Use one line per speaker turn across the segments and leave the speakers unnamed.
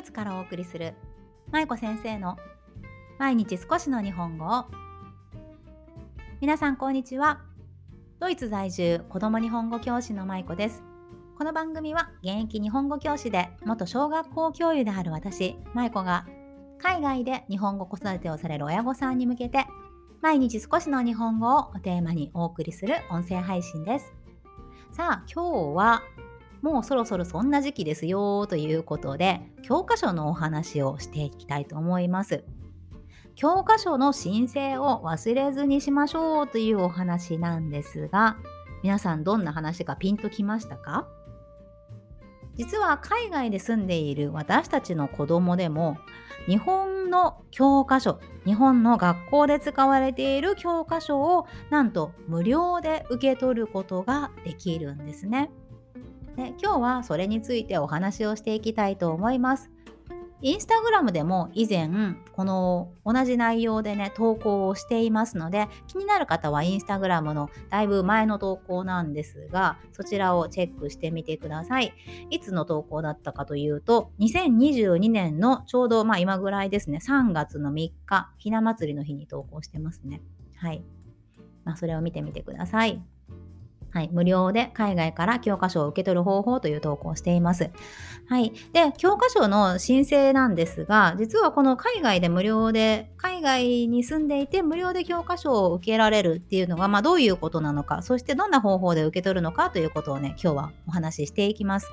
イツからお送りする舞子先生の毎日少しの日本語を。皆さんこんにちは。ドイツ在住子供日本語教師の舞子です。この番組は現役日本語教師で元小学校教諭である私舞子が海外で日本語子育てをされる親御さんに向けて毎日少しの日本語をテーマにお送りする音声配信です。さあ今日はもうそろそろそんな時期ですよということで教科書のお話をしていきたいと思います。教科書の申請を忘れずにしましょうというお話なんですが皆さんどんな話かピンときましたか？実は海外で住んでいる私たちの子供でも日本の教科書日本の学校で使われている教科書をなんと無料で受け取ることができるんですね。で今日はそれについてお話をしていきたいと思います。インスタグラムでも以前この同じ内容でね投稿をしていますので気になる方はインスタグラムのだいぶ前の投稿なんですがそちらをチェックしてみてください。いつの投稿だったかというと2022年のちょうどまあ今ぐらいですね3月の3日ひな祭りの日に投稿してますね。はい。まあ、それを見てみてください。はい、無料で海外から教科書を受け取る方法という投稿をしています。はい、で教科書の申請なんですが実はこの海外で無料で海外に住んでいて無料で教科書を受けられるっていうのが、まあ、どういうことなのかそしてどんな方法で受け取るのかということをね今日はお話ししていきます。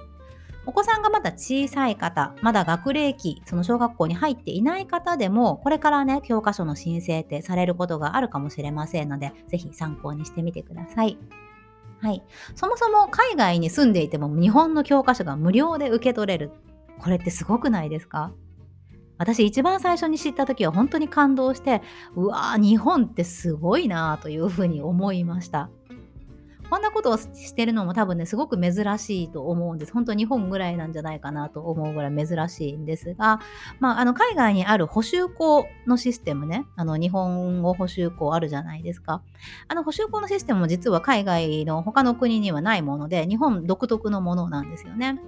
お子さんがまだ小さい方、まだ学齢期、その小学校に入っていない方でも、これからね、教科書の申請ってされることがあるかもしれませんので、ぜひ参考にしてみてください。はい。そもそも海外に住んでいても日本の教科書が無料で受け取れる。これってすごくないですか？私一番最初に知った時は本当に感動して、うわー、日本ってすごいなというふうに思いました。こんなことをしてるのも多分ね、すごく珍しいと思うんです。本当日本ぐらいなんじゃないかなと思うぐらい珍しいんですが、まあ、あの、海外にある補修校のシステムね、あの、日本語補修校あるじゃないですか。あの、補修校のシステムも実は海外の他の国にはないもので、日本独特のものなんですよね。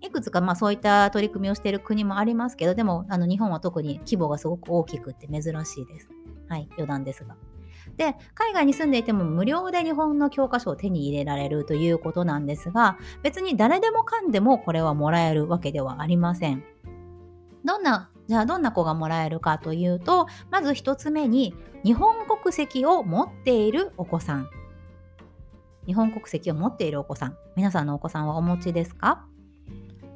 いくつかまあそういった取り組みをしている国もありますけど、でもあの日本は特に規模がすごく大きくって珍しいです。はい、余談ですが。で海外に住んでいても無料で日本の教科書を手に入れられるということなんですが別に誰でもかんでもこれはもらえるわけではありません。どんなじゃあどんな子がもらえるかというとまず1つ目に日本国籍を持っているお子さん。日本国籍を持っているお子さん。皆さんのお子さんはお持ちですか？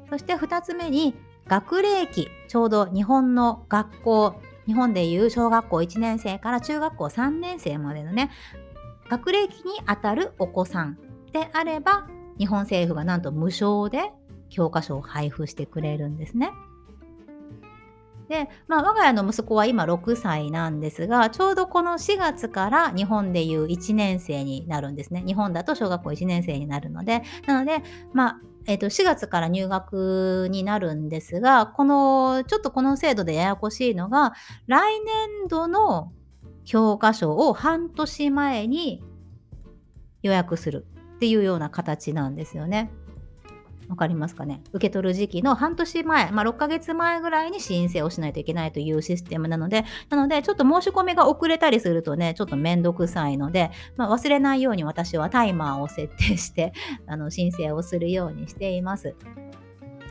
そして2つ目に学齢期ちょうど日本の学校日本でいう小学校1年生から中学校3年生までのね学齢期にあたるお子さんであれば日本政府がなんと無償で教科書を配布してくれるんですね。で、まあ、我が家の息子は今6歳なんですが、ちょうどこの4月から日本でいう1年生になるんですね。日本だと小学校1年生になるので、なので、まあ、えっ、ー、と、4月から入学になるんですが、この、ちょっとこの制度でややこしいのが、来年度の教科書を半年前に予約するっていうような形なんですよね。わかりますかね？受け取る時期の半年前、まあ、6ヶ月前ぐらいに申請をしないといけないというシステムなので、なので、ちょっと申し込みが遅れたりするとね、ちょっとめんどくさいので、まあ、忘れないように私はタイマーを設定して あの申請をするようにしています。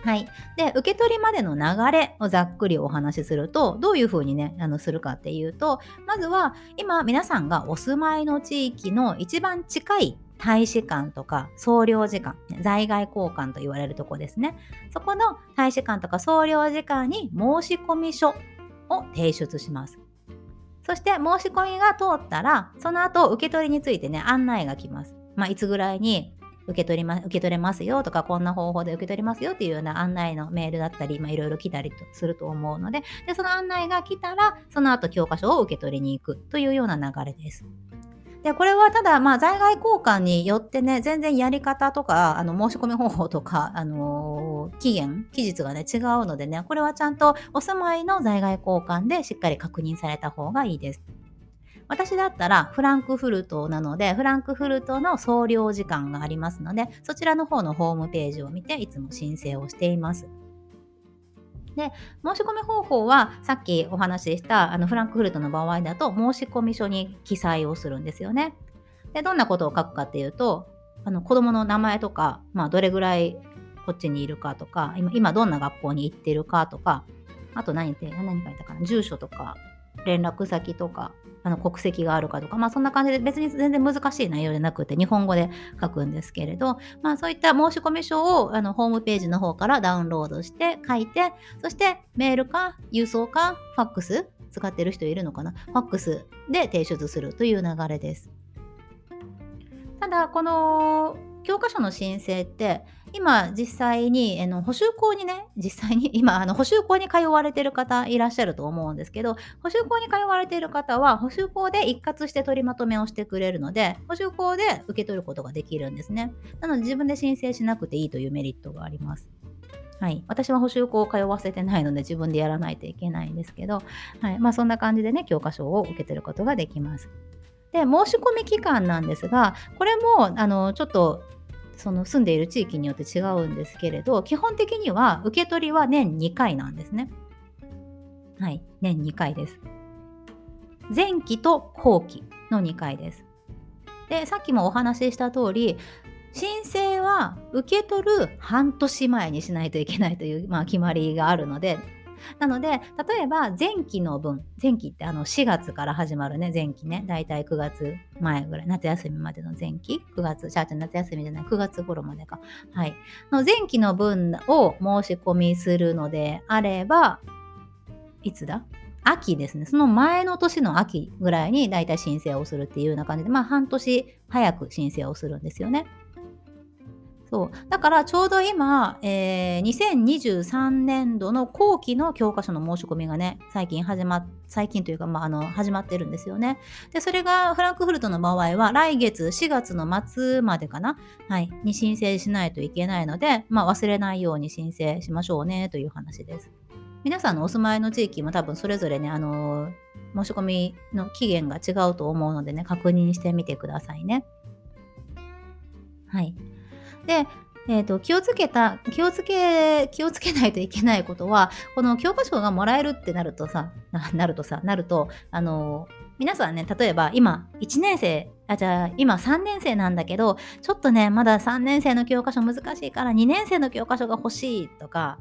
はい。で、受け取りまでの流れをざっくりお話しすると、どういうふうにね、あの、するかっていうと、まずは、今、皆さんがお住まいの地域の一番近い大使館とか総領事館、在外交換と言われるとこですね。そこの大使館とか総領事館に申し込み書を提出します。そして申し込みが通ったら、その後受け取りについてね、案内が来ます。まあ、いつぐらいに受け取りま、受け取れますよとか、こんな方法で受け取りますよっていうような案内のメールだったり、ま、いろいろ来たりすると思うので、で、その案内が来たら、その後教科書を受け取りに行くというような流れです。で、これはただ、まあ、在外交換によってね、全然やり方とか、あの、申し込み方法とか、あのー、期限、期日がね、違うのでね、これはちゃんとお住まいの在外交換でしっかり確認された方がいいです。私だったらフランクフルトなので、フランクフルトの総領時間がありますので、そちらの方のホームページを見て、いつも申請をしています。で申し込み方法はさっきお話ししたあのフランクフルトの場合だと申し込み書に記載をするんですよね。でどんなことを書くかっていうとあの子供の名前とか、まあ、どれぐらいこっちにいるかとか今今どんな学校に行ってるかとかあと何て何書いたかな住所とか連絡先とかあの国籍があるかとか、まあ、そんな感じで別に全然難しい内容じゃなくて日本語で書くんですけれど、まあ、そういった申し込み書をあのホームページの方からダウンロードして書いてそしてメールか郵送かファックス使ってる人いるのかなファックスで提出するという流れです。ただこの教科書の申請って今実際にあの補修校にね実際に 今あの補修校に通われてる方いらっしゃると思うんですけど補修校に通われている方は補修校で一括して取りまとめをしてくれるので補修校で受け取ることができるんですね。なので自分で申請しなくていいというメリットがあります。はい、私は補修校を通わせてないので自分でやらないといけないんですけど、はい。まあ、そんな感じでね教科書を受け取ることができます。で申し込み期間なんですがこれもあのちょっとその住んでいる地域によって違うんですけれど基本的には受け取りは年2回なんですね。はい、年2回です。前期と後期の2回です。でさっきもお話しした通り申請は受け取る半年前にしないといけないという、まあ、決まりがあるのでなので、例えば前期の分、前期ってあの4月から始まるね、前期ね、だいたい9月前ぐらい、夏休みまでの前期、9月、じゃあ夏休みじゃない、9月頃までか。はい。の前期の分を申し込みするのであれば、いつだ？秋ですね。その前の年の秋ぐらいにだいたい申請をするっていうような感じで、まあ半年早く申請をするんですよね。そうだからちょうど今、えー、2023年度の後期の教科書の申し込みがね最近始まっ最近というか、まあ、あの始まってるんですよね。でそれがフランクフルトの場合は来月4月の末までかな、はい、に申請しないといけないので、まあ、忘れないように申請しましょうねという話です。皆さんのお住まいの地域も多分それぞれね、あの、申し込みの期限が違うと思うのでね、確認してみてくださいね。はい。で、えーと、気をつけた気をつけ気をつけないといけないことはこの教科書がもらえるってなるとさなるとさなるとあの皆さんね例えば今1年生あじゃあ今3年生なんだけどちょっとねまだ3年生の教科書難しいから2年生の教科書が欲しいとか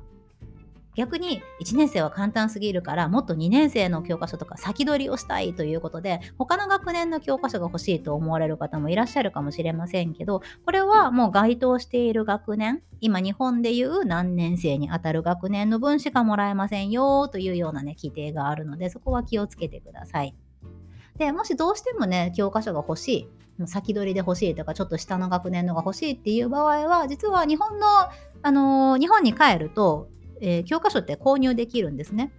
逆に1年生は簡単すぎるからもっと2年生の教科書とか先取りをしたいということで他の学年の教科書が欲しいと思われる方もいらっしゃるかもしれませんけどこれはもう該当している学年今日本でいう何年生にあたる学年の分しかもらえませんよというようなね規定があるのでそこは気をつけてください。でもしどうしてもね教科書が欲しい先取りで欲しいとかちょっと下の学年のが欲しいっていう場合は実は日本の、あのー、日本に帰るとえー、教科書って購入できるんですね。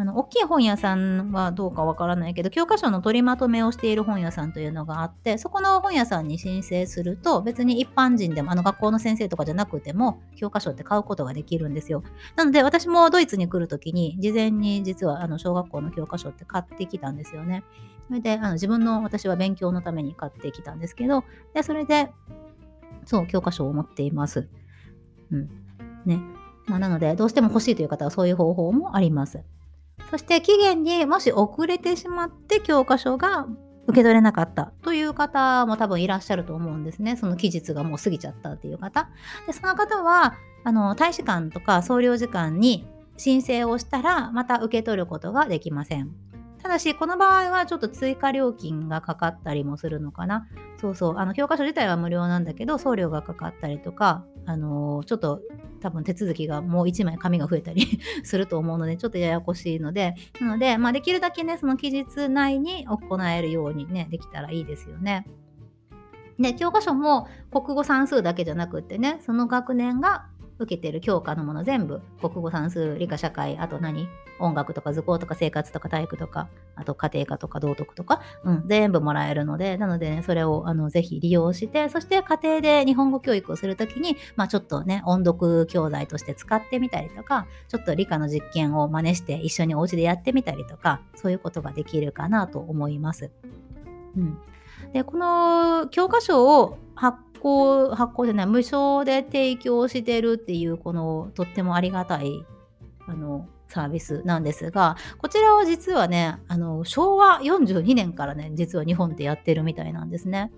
あの大きい本屋さんはどうかわからないけど教科書の取りまとめをしている本屋さんというのがあってそこの本屋さんに申請すると別に一般人でもあの学校の先生とかじゃなくても教科書って買うことができるんですよ。なので私もドイツに来る時に事前に実はあの小学校の教科書って買ってきたんですよね。それであの自分の私は勉強のために買ってきたんですけどでそれでそう教科書を持っています。うん。ね。まあ、なので、どうしても欲しいという方はそういう方法もあります。そして期限にもし遅れてしまって教科書が受け取れなかったという方も多分いらっしゃると思うんですね。その期日がもう過ぎちゃったっていう方。でその方はあの大使館とか総領事館に申請をしたらまた受け取ることができません。ただし、この場合はちょっと追加料金がかかったりもするのかな。そうそう。あの、教科書自体は無料なんだけど、送料がかかったりとか、あのー、ちょっと多分手続きがもう1枚紙が増えたり すると思うので、ちょっとややこしいので、なので、まあ、できるだけね、その期日内に行えるようにね、できたらいいですよね。で、教科書も国語算数だけじゃなくってね、その学年が受けてる教科のもの全部、国語算数、理科社会、あと何？音楽とか図工とか生活とか体育とか、あと家庭科とか道徳とか、うん、全部もらえるので、なので、ね、それをあのぜひ利用して、そして家庭で日本語教育をするときに、まあちょっとね、音読教材として使ってみたりとか、ちょっと理科の実験を真似して一緒にお家でやってみたりとか、そういうことができるかなと思います。うん。で、この教科書を発行、発行じゃない、無償で提供してるっていう、このとってもありがたいあのサービスなんですがこちらは実はねあの昭和42年からね実は日本でやってるみたいなんですね。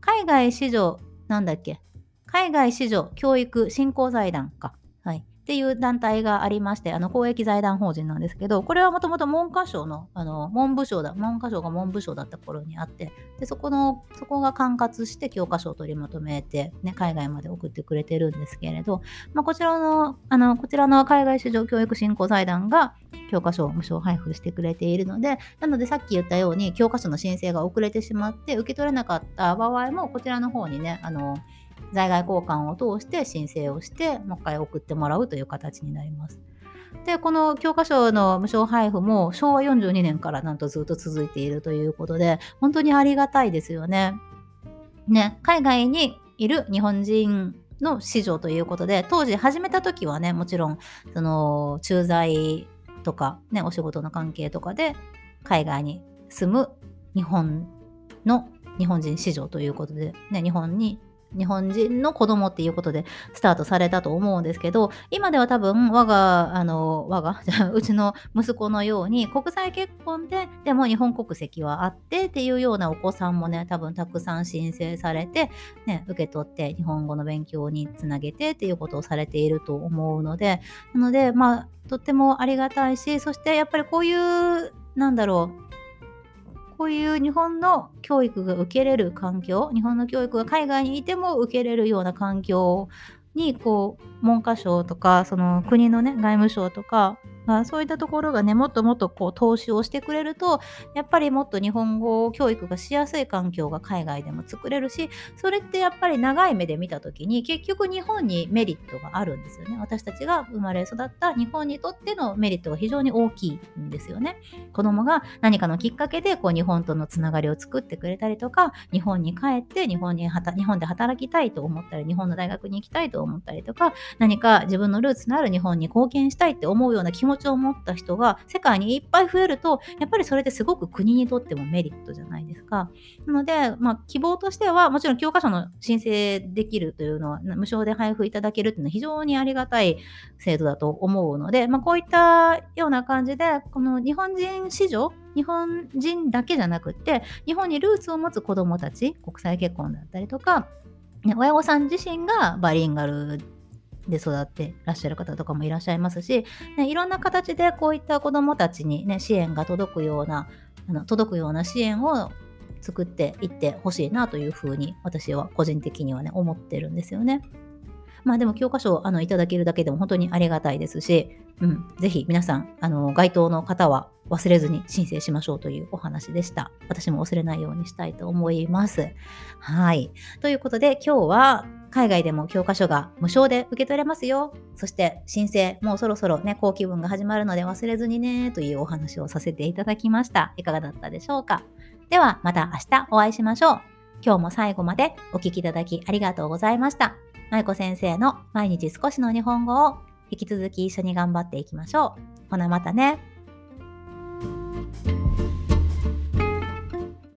海外市場なんだっけ？海外市場教育振興財団か。はい。っていう団体がありまして、あの公益財団法人なんですけど、これはもともと文科省の、あの文部省だ、文科省が文部省だった頃にあって、でそこの、そこが管轄して教科書を取りまとめて、ね、海外まで送ってくれてるんですけれど、まあ、こちらの、あの、こちらの海外市場教育振興財団が教科書を無償配布してくれているので、なのでさっき言ったように教科書の申請が遅れてしまって受け取れなかった場合も、こちらの方にね、あの、在外交換を通して申請をしてもう一回送ってもらうという形になります。でこの教科書の無償配布も昭和42年からなんとずっと続いているということで本当にありがたいですよね。ね海外にいる日本人の市場ということで当時始めた時はねもちろんその駐在とかねお仕事の関係とかで海外に住む日本の日本人市場ということで、ね、日本に日本人の子供っていうことでスタートされたと思うんですけど、今では多分我が、あの、我が、うちの息子のように国際結婚で、でも日本国籍はあってっていうようなお子さんもね、多分たくさん申請されて、ね、受け取って日本語の勉強につなげてっていうことをされていると思うので、なので、まあ、とってもありがたいし、そしてやっぱりこういう、なんだろう、こういう日本の教育が受けれる環境日本の教育が海外にいても受けれるような環境にこう文科省とかその国のね外務省とかまあ、そういったところがねもっともっとこう投資をしてくれるとやっぱりもっと日本語教育がしやすい環境が海外でも作れるしそれってやっぱり長い目で見た時に結局日本にメリットがあるんですよね。私たちが生まれ育った日本にとってのメリットが非常に大きいんですよね。子供が何かのきっかけでこう日本とのつながりを作ってくれたりとか日本に帰って日本に日本で働きたいと思ったり日本の大学に行きたいと思ったりとか何か自分のルーツのある日本に貢献したいって思うような気持ちを持った人が世界にいっぱい増えると、やっぱりそれってすごく国にとってもメリットじゃないですか。なので、まあ、希望としては、もちろん教科書の申請できるというのは、無償で配布いただけるというのは非常にありがたい制度だと思うので、まあ、こういったような感じで、この日本人市場、日本人だけじゃなくって、日本にルーツを持つ子どもたち、国際結婚だったりとか、親御さん自身がバリンガルで育ってらっしゃる方とかもいらっしゃいますし、ね、いろんな形でこういった子どもたちに、ね、支援が届くようなあの届くような支援を作っていってほしいなというふうに私は個人的にはね思ってるんですよね。まあでも教科書をあのいただけるだけでも本当にありがたいですし、うん、ぜひ皆さん、あの該当の方は忘れずに申請しましょうというお話でした。私も忘れないようにしたいと思います。はい。ということで今日は海外でも教科書が無償で受け取れますよ。そして申請、もうそろそろね、後期分が始まるので忘れずにね、というお話をさせていただきました。いかがだったでしょうか？ではまた明日お会いしましょう。今日も最後までお聴きいただきありがとうございました。舞子先生の毎日少しの日本語を引き続き一緒に頑張っていきましょう。ほなまたね。